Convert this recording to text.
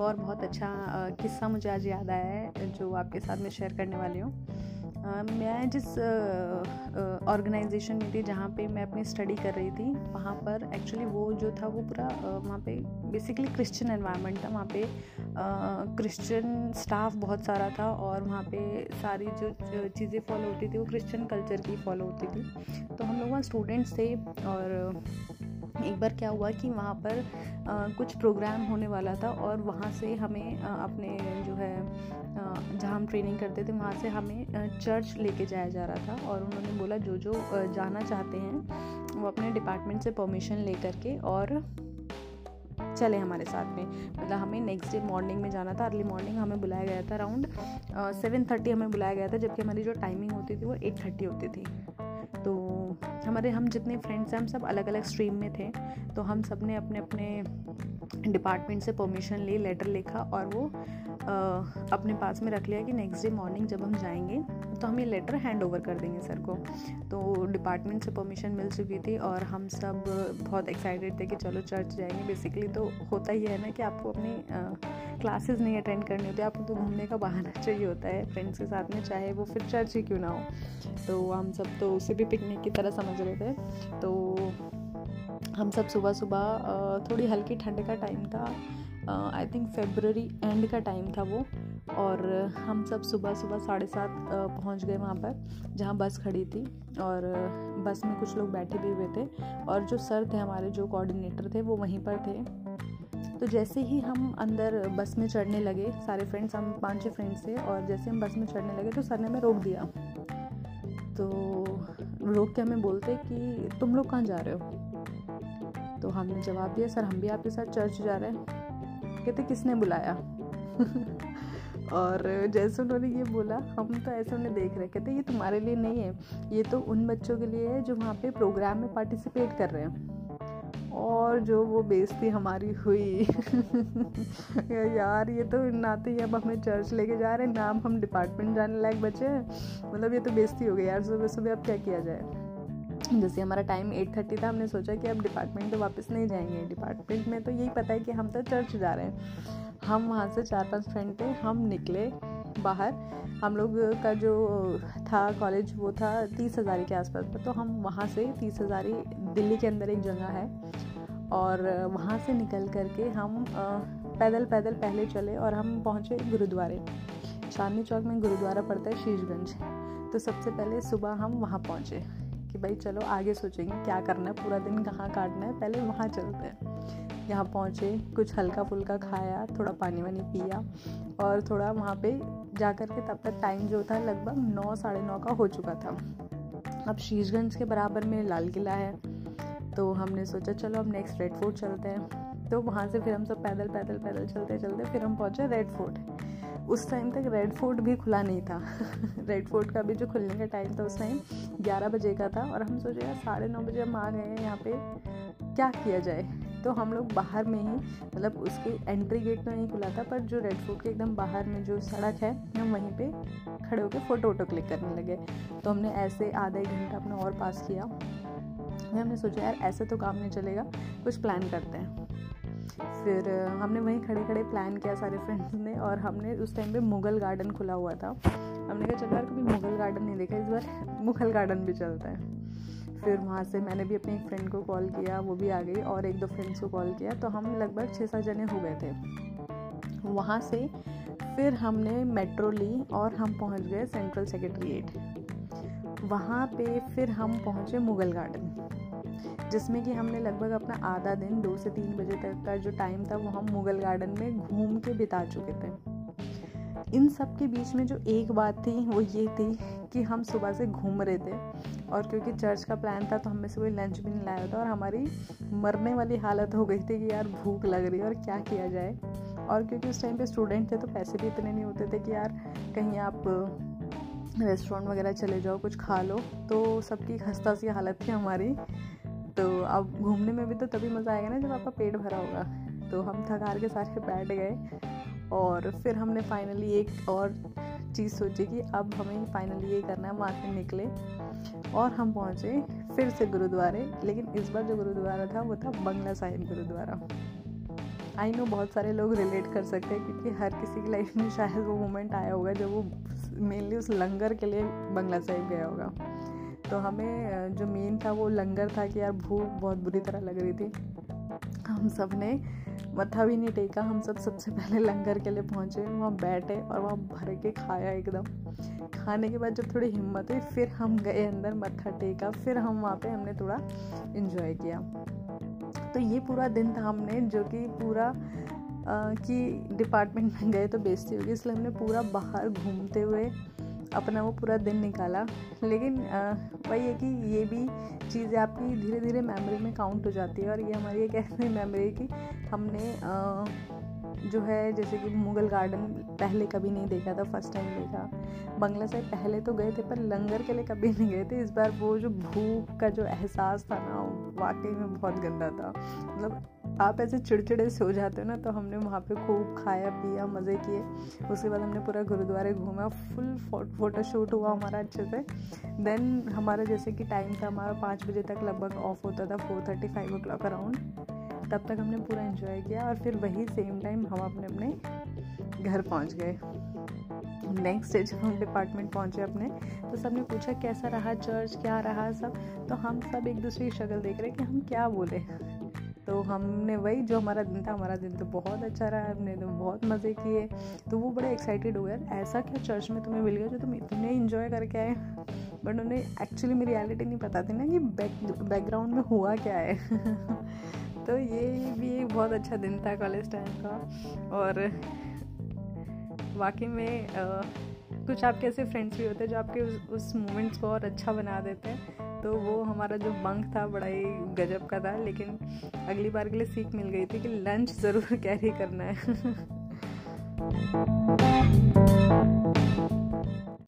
और बहुत अच्छा किस्सा मुझे आज याद आया है, जो आपके साथ में शेयर करने वाली हूँ। मैं जिस ऑर्गेनाइजेशन में थी, जहाँ पे मैं अपनी स्टडी कर रही थी, वहाँ पर एक्चुअली वो जो था, वो पूरा वहाँ पे बेसिकली क्रिश्चियन एनवायरनमेंट था। वहाँ पे क्रिश्चियन स्टाफ बहुत सारा था और वहाँ पे सारी जो चीज़ें फॉलो होती थी, वो क्रिश्चियन कल्चर की फॉलो होती थी। तो हम लोग वहाँ स्टूडेंट्स थे और एक बार क्या हुआ कि वहाँ पर आ, कुछ प्रोग्राम होने वाला था और वहाँ से हमें आ, अपने जो है जहाँ हम ट्रेनिंग करते थे वहाँ से हमें चर्च लेके जाया जा रहा था और उन्होंने बोला जो जो जाना चाहते हैं वो अपने डिपार्टमेंट से परमिशन ले करके और चले हमारे साथ में। मतलब हमें नेक्स्ट डे मॉर्निंग में जाना था अर्ली मॉर्निंग हमें बुलाया गया था अराउंड सेवन थर्टी हमें बुलाया गया था जबकि हमारी जो टाइमिंग होती थी वो एट थर्टी होती थी। तो हमारे हम जितने फ्रेंड्स हैं, हम सब अलग अलग स्ट्रीम में थे तो हम सबने अपने अपने डिपार्टमेंट से परमिशन ली लेटर लिखा और वो आ, अपने पास में रख लिया कि नेक्स्ट डे मॉर्निंग जब हम जाएँगे तो हम ये लेटर हैंड ओवर कर देंगे सर को। तो डिपार्टमेंट से परमिशन मिल चुकी थी और हम सब बहुत एक्साइटेड थे कि चलो चर्च जाएँगे। बेसिकली तो होता ही है ना कि आपको अपनी क्लासेस नहीं अटेंड करनी होती। आपको तो घूमने का बहाना चाहिए होता है। फ्रेंड्स के साथ में चाहे वो फिर चर्च ही क्यों ना हो। तो हम सब तो उसे भी पिकनिक की तरह समझ रहे थे। तो हम सब सुबह सुबह थोड़ी हल्की ठंड का टाइम था। आई थिंक फेबररी एंड का टाइम था वो। और हम सब सुबह सुबह साढ़े सात पहुँच गए वहाँ पर, जहाँ बस खड़ी थी। और बस में कुछ लोग बैठे भी हुए थे। और जो सर थे हमारे, जो कोऑर्डिनेटर थे, वो वहीं पर थे। तो जैसे ही हम अंदर बस में चढ़ने लगे, सारे फ्रेंड्स हम पाँच छः फ्रेंड्स थे। और जैसे हम बस में चढ़ने लगे तो सर ने हमें रोक दिया। तो रोक के हमें बोलते कि, तुम लोग कहाँ जा रहे हो? तो हमने जवाब दिया सर, हम भी आपके साथ चर्च जा रहे हैं। कहते, किसने बुलाया? और जैसे उन्होंने ये बोला, हम तो ऐसे उन्हें देख रहे कहते, ये तुम्हारे लिए नहीं है, ये तो उन बच्चों के लिए है जो वहाँ पे प्रोग्राम में पार्टिसिपेट कर रहे हैं। और जो वो बेइज्जती हमारी हुई। यार, ये तो नाते ही अब हमें चर्च लेके जा रहे हैं नाम हम डिपार्टमेंट जाने लायक बचे हैं। मतलब ये तो बेइज्जती हो गई, यार सुबह सुबह अब क्या किया जाए? जैसे हमारा टाइम एट थर्टी था, हमने सोचा कि अब डिपार्टमेंट तो वापस नहीं जाएँगे। डिपार्टमेंट में तो यही पता है कि हम तो चर्च जा रहे हैं। हम वहाँ से चार पाँच फ्रेंड थे, हम निकले बाहर। हम लोग का जो था कॉलेज वो था तीस हज़ारी के आसपास था तो हम वहाँ से तीस हज़ारी दिल्ली के अंदर एक जगह है। और वहाँ से निकल कर के हम पैदल पैदल पहले चले और हम पहुँचे गुरुद्वारे। चांदनी चौक में गुरुद्वारा पड़ता है शीशगंज। तो सबसे पहले सुबह हम वहाँ पहुँचे। कि भाई चलो आगे सोचेंगे क्या करना है, पूरा दिन कहाँ काटना है, पहले वहाँ चलते हैं। यहाँ पहुँचे, कुछ हल्का फुल्का खाया, थोड़ा पानी वानी पिया और थोड़ा वहाँ पे जा कर के तब तक टाइम जो था लगभग नौ, साढ़े नौ का हो चुका था। अब शीशगंज के बराबर में लाल किला है तो हमने सोचा चलो अब नेक्स्ट रेड फोर्ट चलते हैं। तो वहाँ से फिर हम सब पैदल पैदल पैदल चलते चलते फिर हम पहुँचे रेड फोर्ट उस टाइम तक रेड फोर्ट भी खुला नहीं था। रेड फोर्ट का भी जो खुलने का टाइम था उस टाइम ग्यारह बजे का था और हम सोचे, यार, साढ़े नौ बजे हम आ गए हैं यहाँ पे। क्या किया जाए? तो हम लोग बाहर में ही मतलब उसके एंट्री गेट तो नहीं खुला था, पर जो रेड फोर्ट के एकदम बाहर में जो सड़क है, हम वहीं पे खड़े होकर फ़ोटो वोटो क्लिक करने लगे। तो हमने ऐसे आधा एक घंटा अपना और पास किया। हमने सोचा, यार, ऐसे तो काम नहीं चलेगा, कुछ प्लान करते हैं। फिर हमने वहीं खड़े खड़े प्लान किया सारे फ्रेंड्स ने और हमने उस टाइम पे मुगल गार्डन खुला हुआ था। हमने कहा, चलो यार, कभी मुगल गार्डन नहीं देखा? इस बार मुगल गार्डन भी चलता है। फिर वहाँ से मैंने भी अपनी एक फ्रेंड को कॉल किया, वो भी आ गई और एक दो फ्रेंड्स को कॉल किया। तो हम लगभग छः सात जने हो गए थे। वहाँ से फिर हमने मेट्रो ली और हम पहुँच गए सेंट्रल सेक्रेटरीट वहाँ पे फिर हम पहुँचे मुग़ल गार्डन जिसमें कि हमने लगभग अपना आधा दिन, दो से तीन बजे तक का जो टाइम था, वो हम मुग़ल गार्डन में घूम के बिता चुके थे। इन सब के बीच में जो एक बात थी, वो ये थी कि हम सुबह से घूम रहे थे और क्योंकि चर्च का प्लान था तो हमें से कोई लंच भी नहीं लाया था और हमारी मरने वाली हालत हो गई थी कि यार भूख लग रही है और क्या किया जाए। और क्योंकि उस टाइम पे स्टूडेंट थे तो पैसे भी इतने नहीं होते थे कि यार कहीं आप रेस्टोरेंट वगैरह चले जाओ, कुछ खा लो। तो सबकी खस्ता सी हालत थी हमारी। तो अब घूमने में भी तो तभी मज़ा आएगा ना जब आपका पेट भरा होगा। तो हम थकार के साथ बैठ गए और फिर हमने फाइनली एक और चीज़ सोची कि अब हमें फाइनली ये करना है से निकले और हम पहुँचे फिर से गुरुद्वारे। लेकिन इस बार जो गुरुद्वारा था, वो था बंगला साहिब गुरुद्वारा। आई नो बहुत सारे लोग रिलेट कर सकते हैं क्योंकि हर किसी की लाइफ में शायद वो मोमेंट आया होगा जब वो मेनली उस लंगर के लिए बंगला साहिब गया होगा। तो हमें जो मेन था वो लंगर था कि यार भूख बहुत बुरी तरह लग रही थी। हम सबने मत्था भी नहीं टेका, हम सब सबसे पहले लंगर के लिए पहुँचे, वहाँ बैठे और वहाँ भर के खाया एकदम। खाने के बाद जब थोड़ी हिम्मत हुई, फिर हम गए अंदर मत्था टेका, फिर हम वहाँ पे हमने थोड़ा इन्जॉय किया। तो ये पूरा दिन था हमने, जो कि पूरा कि डिपार्टमेंट में गए तो बेजती होगी, इसलिए हमने पूरा बाहर घूमते हुए अपना वो पूरा दिन निकाला। लेकिन वही है कि ये भी चीज़ें आपकी धीरे धीरे मेमोरी में काउंट हो जाती है और ये हमारी एक ऐसी मेमोरी है कि हमने जो है, जैसे कि मुगल गार्डन पहले कभी नहीं देखा था फ़र्स्ट टाइम देखा। बंगला साहिब पहले तो गए थे, पर लंगर के लिए कभी नहीं गए थे। इस बार वो जो भूख का जो एहसास था ना, वाकई में बहुत गंदा था। मतलब आप ऐसे चिड़चिड़े से हो जाते हो ना तो हमने वहाँ पे खूब खाया, पिया, मज़े किए। उसके बाद हमने पूरा गुरुद्वारे घूमा। फुल फोटोशूट हुआ हमारा अच्छे से। देन हमारा जैसे कि टाइम था, हमारा पाँच बजे तक लगभग ऑफ़ होता था four thirty five o'clock around तब तक हमने पूरा इन्जॉय किया और फिर वही सेम टाइम हम अपने अपने घर पहुँच गए। नेक्स्ट डे जब हम डिपार्टमेंट पहुँचे अपने तो सबने पूछा कैसा रहा चर्च क्या रहा सब? तो हम सब एक दूसरे की शक्ल देख रहे कि हम क्या बोले। तो हमने वही जो हमारा दिन था, हमारा दिन तो बहुत अच्छा रहा, हमने तो बहुत मज़े किए। तो वो बड़े एक्साइटेड हो गए ऐसा क्या चर्च में तुम्हें मिल गया जो तुम इतने इन्जॉय करके आए? बट उन्हें एक्चुअली मेरी रियलिटी नहीं पता थी ना कि बैक बैकग्राउंड में हुआ क्या है। तो ये भी एक बहुत अच्छा दिन था कॉलेज टाइम का। और वाकई में आ, कुछ आपके ऐसे फ्रेंड्स भी होते हैं जो आपके उस, उस मोमेंट्स को और अच्छा बना देते हैं। तो वो हमारा जो बंक था बड़ा ही गजब का था लेकिन अगली बार के लिए सीख मिल गई थी कि लंच ज़रूर कैरी करना है।